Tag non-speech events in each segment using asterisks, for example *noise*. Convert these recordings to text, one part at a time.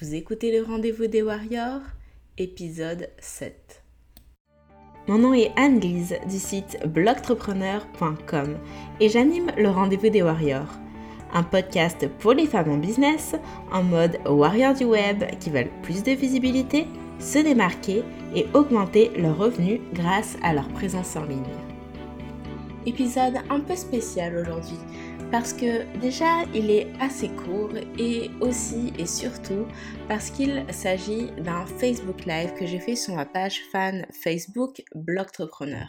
Vous écoutez le rendez-vous des Warriors, épisode 7. Mon nom est Anne-Lise du site blogtrepreneur.com et j'anime le rendez-vous des Warriors, un podcast pour les femmes en business en mode warrior du web qui veulent plus de visibilité, se démarquer et augmenter leurs revenus grâce à leur présence en ligne. Épisode un peu spécial aujourd'hui parce que déjà il est assez court et aussi et surtout parce qu'il s'agit d'un Facebook Live que j'ai fait sur ma page fan Facebook Blogtrepreneur.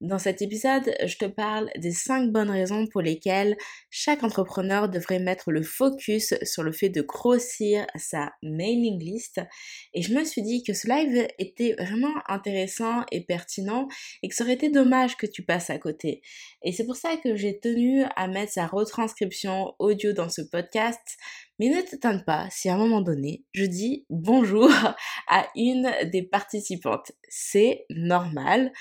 Dans cet épisode, je te parle des 5 bonnes raisons pour lesquelles chaque entrepreneur devrait mettre le focus sur le fait de grossir sa mailing list. Et je me suis dit que ce live était vraiment intéressant et pertinent et que ça aurait été dommage que tu passes à côté. Et c'est pour ça que j'ai tenu à mettre sa retranscription audio dans ce podcast. Mais ne t'étonne pas si à un moment donné, je dis bonjour *laughs* à une des participantes. C'est normal.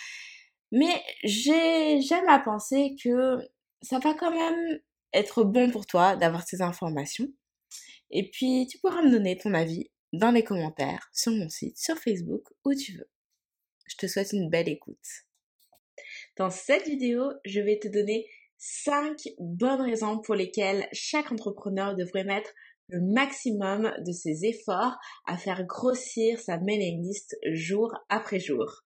Mais j'aime à penser que ça va quand même être bon pour toi d'avoir ces informations. Et puis, tu pourras me donner ton avis dans les commentaires, sur mon site, sur Facebook, où tu veux. Je te souhaite une belle écoute. Dans cette vidéo, je vais te donner 5 bonnes raisons pour lesquelles chaque entrepreneur devrait mettre le maximum de ses efforts à faire grossir sa mailing list jour après jour.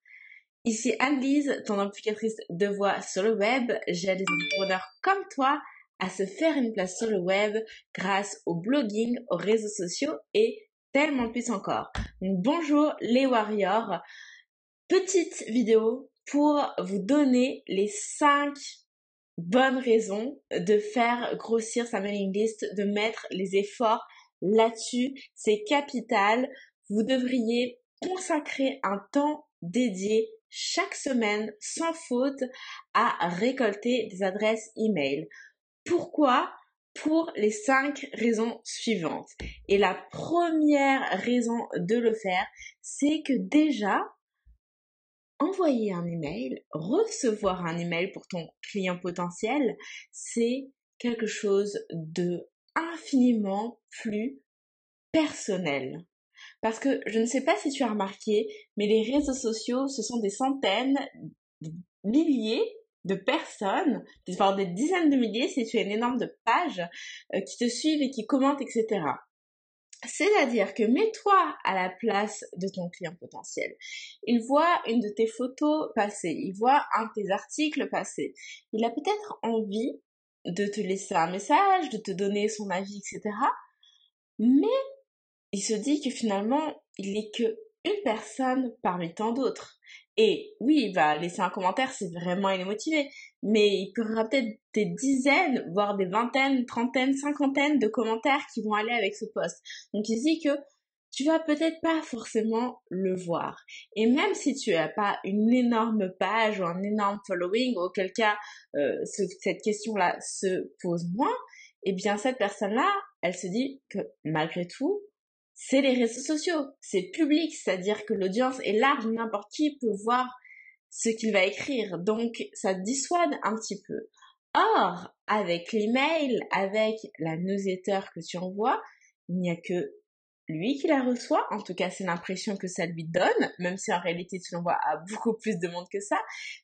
Ici Anne-Lise, ton amplificatrice de voix sur le web. J'aide les entrepreneurs comme toi à se faire une place sur le web grâce au blogging, aux réseaux sociaux et tellement plus encore. bonjour les warriors. Petite vidéo pour vous donner les 5 bonnes raisons de faire grossir sa mailing list, de mettre les efforts là-dessus. C'est capital. Vous devriez consacrer un temps dédié chaque semaine sans faute à récolter des adresses email. Pourquoi? Pour les cinq raisons suivantes. Et la première raison de le faire, c'est que déjà, envoyer un email, recevoir un email pour ton client potentiel, c'est quelque chose de infiniment plus personnel. Parce que je ne sais pas si tu as remarqué, mais les réseaux sociaux, ce sont des centaines, des milliers de personnes, des dizaines de milliers si tu as une énorme de pages euh, qui te suivent et qui commentent, etc. C'est-à-dire que mets-toi à la place de ton client potentiel. Il voit une de tes photos passer, il voit un de tes articles passer. Il a peut-être envie de te laisser un message, de te donner son avis, etc. Mais il se dit que finalement, il n'est que une personne parmi tant d'autres. Et oui, il va laisser un commentaire si vraiment il est motivé, mais il y aura peut-être des dizaines, voire des vingtaines, trentaines, cinquantaines de commentaires qui vont aller avec ce post. Donc il dit que tu vas peut-être pas forcément le voir. Et même si tu n'as pas une énorme page ou un énorme following, auquel cas euh, cette question-là se pose moins, eh bien cette personne-là, elle se dit que malgré tout, c'est les réseaux sociaux, c'est public, c'est-à-dire que l'audience est large, n'importe qui peut voir ce qu'il va écrire, donc ça dissuade un petit peu. Or, avec l'email, avec la newsletter que tu envoies, il n'y a que lui qui la reçoit, en tout cas c'est l'impression que ça lui donne, même si en réalité tu l'envoies à beaucoup plus de monde que ça,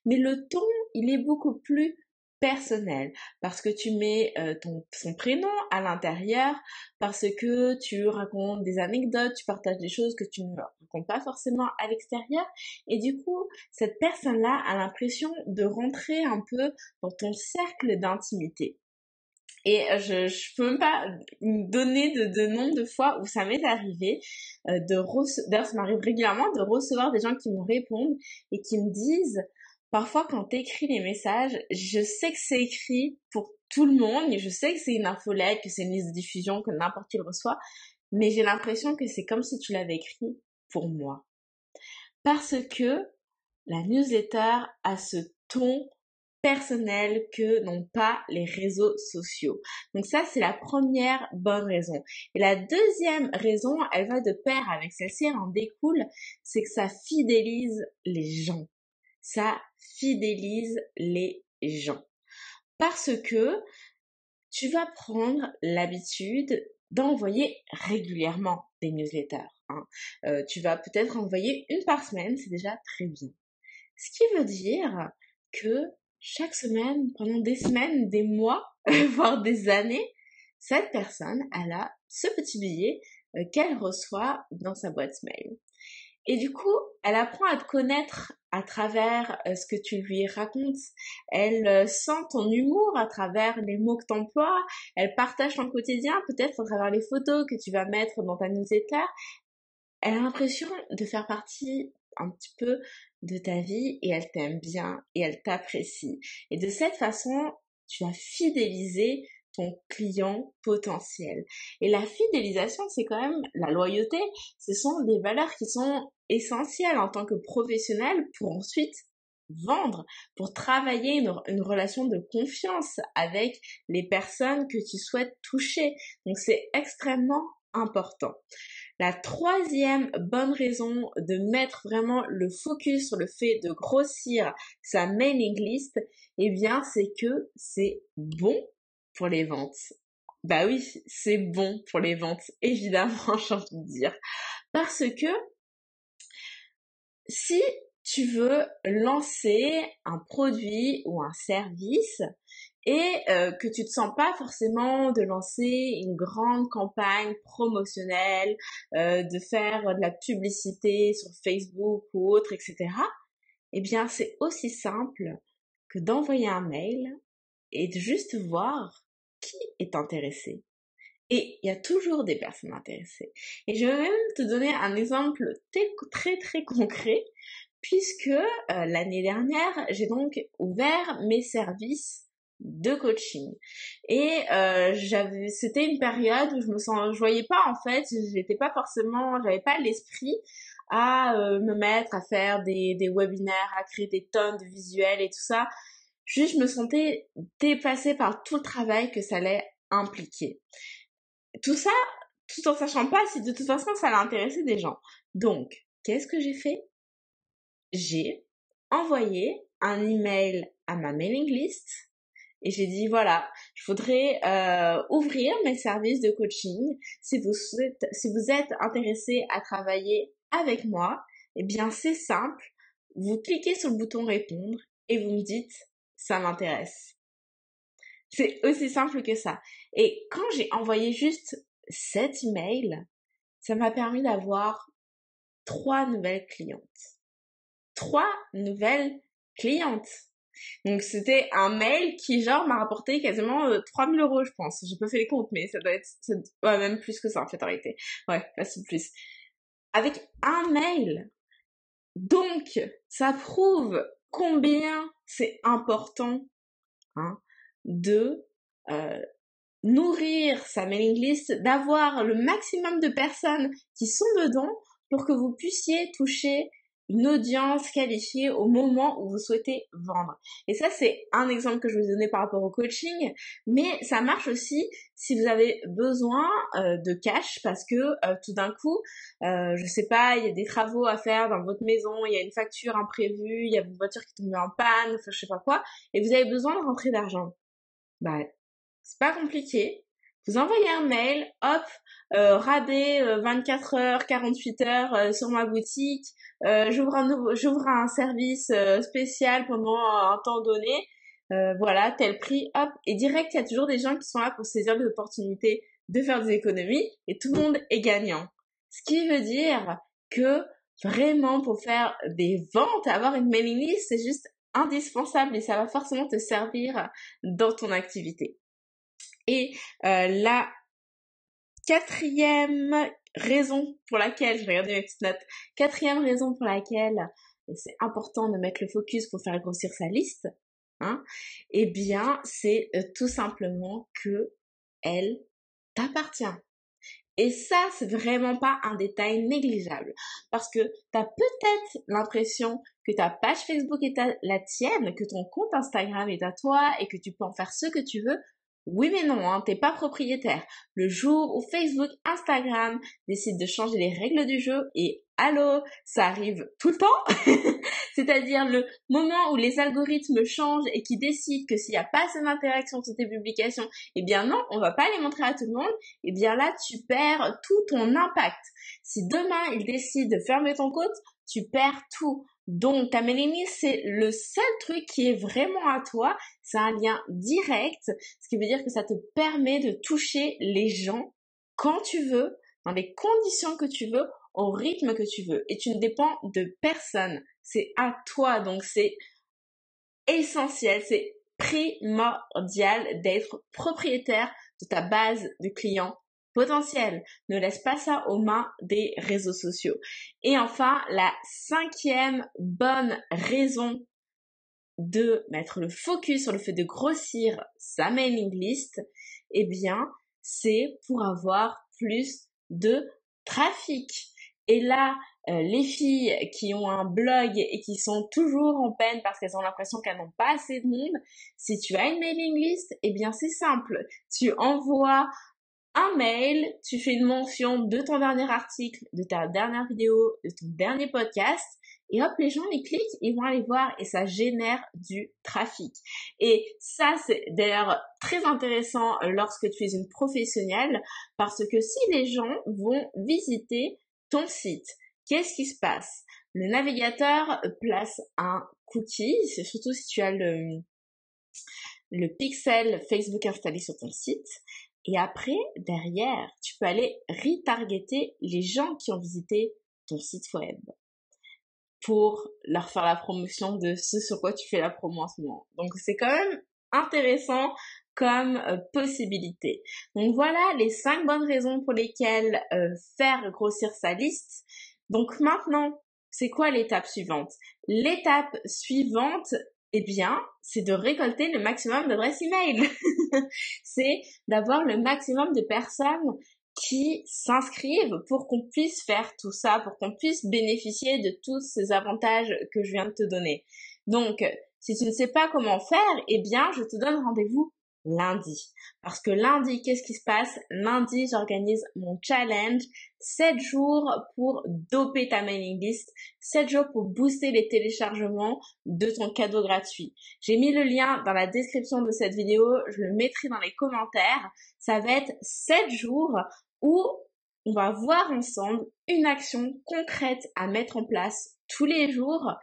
mais le ton, il est beaucoup plus personnel parce que tu mets euh, ton son prénom à l'intérieur parce que tu racontes des anecdotes tu partages des choses que tu ne racontes pas forcément à l'extérieur. Et du coup cette personne là a l'impression de rentrer un peu dans ton cercle d'intimité. Et euh, je, je peux même pas donner de, de nombre de fois où ça m'est arrivé euh, de d'ailleurs ça m'arrive régulièrement de recevoir des gens qui me répondent et qui me disent parfois quand t'écris les messages, je sais que c'est écrit pour tout le monde, je sais que c'est une infolette, que c'est une liste de diffusion, que n'importe qui le reçoit, mais j'ai l'impression que c'est comme si tu l'avais écrit pour moi. Parce que la newsletter a ce ton personnel que n'ont pas les réseaux sociaux. Donc ça, c'est la première bonne raison. Et la deuxième raison, elle va de pair avec celle-ci, elle en découle, c'est que ça fidélise les gens ça fidélise les gens. Parce que tu vas prendre l'habitude d'envoyer régulièrement des newsletters. Hein. Euh, tu vas peut-être envoyer une par semaine, c'est déjà très bien. Ce qui veut dire que chaque semaine, pendant des semaines, des mois, *laughs* voire des années, cette personne, elle a ce petit billet euh, qu'elle reçoit dans sa boîte mail. Et du coup, elle apprend à te connaître à travers euh, ce que tu lui racontes. Elle euh, sent ton humour à travers les mots que tu emploies. Elle partage ton quotidien, peut-être à travers les photos que tu vas mettre dans ta newsletter. Elle a l'impression de faire partie un petit peu de ta vie et elle t'aime bien et elle t'apprécie. Et de cette façon, tu as fidélisé client potentiel. Et la fidélisation, c'est quand même la loyauté. Ce sont des valeurs qui sont essentielles en tant que professionnel pour ensuite vendre, pour travailler une, une, relation de confiance avec les personnes que tu souhaites toucher. Donc c'est extrêmement important. La troisième bonne raison de mettre vraiment le focus sur le fait de grossir sa mailing list, eh bien, c'est que c'est bon les ventes. Bah oui, c'est bon pour les ventes, *laughs* évidemment, j'ai envie de dire. Parce que si tu veux lancer un produit ou un service et euh, que tu te sens pas forcément de lancer une grande campagne promotionnelle, euh, de faire de la publicité sur Facebook ou autre, etc. Eh bien, c'est aussi simple que d'envoyer un mail et de juste voir est intéressé. Et il y a toujours des personnes intéressées. Et je vais même te donner un exemple très très concret, puisque euh, l'année dernière, j'ai donc ouvert mes services de coaching. Et euh, j'avais, c'était une période où je me sens, je voyais pas en fait, j'étais pas forcément, j'avais pas l'esprit à euh, me mettre à faire des, des webinaires, à créer des tonnes de visuels et tout ça. Juste, je me sentais dépassée par tout le travail que ça allait impliquer. Tout ça, tout en sachant pas si de toute façon ça allait intéresser des gens. Donc, qu'est-ce que j'ai fait? J'ai envoyé un email à ma mailing list et j'ai dit voilà, je voudrais euh, ouvrir mes services de coaching. Si vous si vous êtes intéressé à travailler avec moi, eh bien c'est simple. Vous cliquez sur le bouton répondre et vous me dites ça m'intéresse. C'est aussi simple que ça. Et quand j'ai envoyé juste cet email, ça m'a permis d'avoir trois nouvelles clientes. Trois nouvelles clientes. Donc c'était un mail qui genre m'a rapporté quasiment 3000 euh, euros je pense. J'ai pas fait les comptes mais ça doit être ouais, même plus que ça en fait en réalité. Ouais, facile plus. Avec un mail. Donc ça prouve combien c'est important hein, de euh, nourrir sa mailing list, d'avoir le maximum de personnes qui sont dedans pour que vous puissiez toucher une audience qualifiée au moment où vous souhaitez vendre. Et ça, c'est un exemple que je vous ai donné par rapport au coaching, mais ça marche aussi si vous avez besoin euh, de cash parce que euh, tout d'un coup, euh, je sais pas, il y a des travaux à faire dans votre maison, il y a une facture imprévue, il y a votre voiture qui tombe en panne, enfin je sais pas quoi, et vous avez besoin de rentrer d'argent. Bah, c'est pas compliqué. Vous envoyez un mail, hop, euh, rabais 24 heures, 48 heures sur ma boutique, euh, j'ouvre un un service euh, spécial pendant un temps donné, euh, voilà, tel prix, hop, et direct, il y a toujours des gens qui sont là pour saisir l'opportunité de faire des économies, et tout le monde est gagnant. Ce qui veut dire que vraiment pour faire des ventes, avoir une mailing list, c'est juste indispensable et ça va forcément te servir dans ton activité. Et euh, la quatrième raison pour laquelle, je vais regarder mes petites notes, quatrième raison pour laquelle c'est important de mettre le focus pour faire grossir sa liste, hein, eh bien, c'est euh, tout simplement que elle t'appartient. Et ça, c'est vraiment pas un détail négligeable. Parce que tu as peut-être l'impression que ta page Facebook est la tienne, que ton compte Instagram est à toi et que tu peux en faire ce que tu veux. Oui mais non, hein, t'es pas propriétaire. Le jour où Facebook, Instagram décident de changer les règles du jeu et allô, ça arrive tout le temps. *laughs* C'est-à-dire le moment où les algorithmes changent et qui décident que s'il n'y a pas assez d'interaction sur tes publications, eh bien non, on va pas les montrer à tout le monde. Eh bien là, tu perds tout ton impact. Si demain ils décident de fermer ton compte, tu perds tout. Donc, ta list, c'est le seul truc qui est vraiment à toi. C'est un lien direct, ce qui veut dire que ça te permet de toucher les gens quand tu veux, dans les conditions que tu veux, au rythme que tu veux. Et tu ne dépends de personne. C'est à toi. Donc, c'est essentiel, c'est primordial d'être propriétaire de ta base de clients potentiel. Ne laisse pas ça aux mains des réseaux sociaux. Et enfin, la cinquième bonne raison de mettre le focus sur le fait de grossir sa mailing list, eh bien, c'est pour avoir plus de trafic. Et là, euh, les filles qui ont un blog et qui sont toujours en peine parce qu'elles ont l'impression qu'elles n'ont pas assez de monde, si tu as une mailing list, eh bien c'est simple. Tu envoies un mail, tu fais une mention de ton dernier article, de ta dernière vidéo, de ton dernier podcast, et hop, les gens les cliquent, ils vont aller voir et ça génère du trafic. Et ça, c'est d'ailleurs très intéressant lorsque tu es une professionnelle parce que si les gens vont visiter ton site, qu'est-ce qui se passe? Le navigateur place un cookie, c'est surtout si tu as le, le pixel Facebook installé sur ton site. Et après, derrière, tu peux aller retargeter les gens qui ont visité ton site web pour leur faire la promotion de ce sur quoi tu fais la promo en ce moment. Donc c'est quand même intéressant comme euh, possibilité. Donc voilà les cinq bonnes raisons pour lesquelles euh, faire grossir sa liste. Donc maintenant, c'est quoi l'étape suivante? L'étape suivante, eh bien, c'est de récolter le maximum d'adresses email. *laughs* c'est d'avoir le maximum de personnes qui s'inscrivent pour qu'on puisse faire tout ça, pour qu'on puisse bénéficier de tous ces avantages que je viens de te donner. Donc, si tu ne sais pas comment faire, eh bien, je te donne rendez-vous lundi. Parce que lundi, qu'est-ce qui se passe? Lundi, j'organise mon challenge 7 jours pour doper ta mailing list, 7 jours pour booster les téléchargements de ton cadeau gratuit. J'ai mis le lien dans la description de cette vidéo, je le mettrai dans les commentaires. Ça va être 7 jours où on va voir ensemble une action concrète à mettre en place tous les jours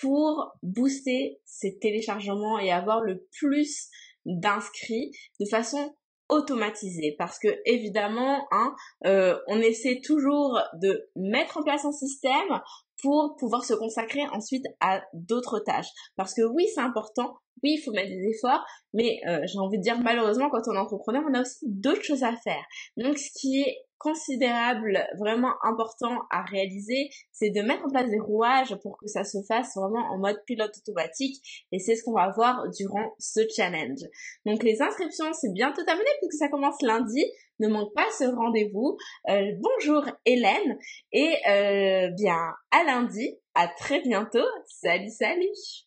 pour booster ces téléchargements et avoir le plus d'inscrits de façon automatisée. Parce que évidemment hein, euh, on essaie toujours de mettre en place un système pour pouvoir se consacrer ensuite à d'autres tâches. Parce que oui c'est important oui il faut mettre des efforts mais euh, j'ai envie de dire malheureusement quand on est entrepreneur on a aussi d'autres choses à faire donc ce qui est considérable, vraiment important à réaliser, c'est de mettre en place des rouages pour que ça se fasse vraiment en mode pilote automatique et c'est ce qu'on va voir durant ce challenge. Donc les inscriptions, c'est bientôt terminé puisque ça commence lundi. Ne manque pas ce rendez-vous. Euh, bonjour Hélène et euh, bien à lundi. À très bientôt. Salut salut.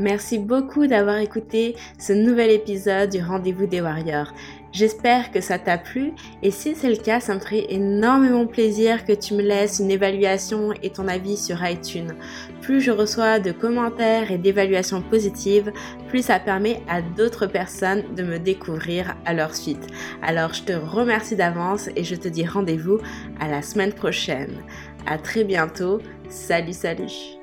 Merci beaucoup d'avoir écouté ce nouvel épisode du Rendez-vous des Warriors. J'espère que ça t'a plu et si c'est le cas, ça me ferait énormément plaisir que tu me laisses une évaluation et ton avis sur iTunes. Plus je reçois de commentaires et d'évaluations positives, plus ça permet à d'autres personnes de me découvrir à leur suite. Alors je te remercie d'avance et je te dis rendez-vous à la semaine prochaine. À très bientôt. Salut salut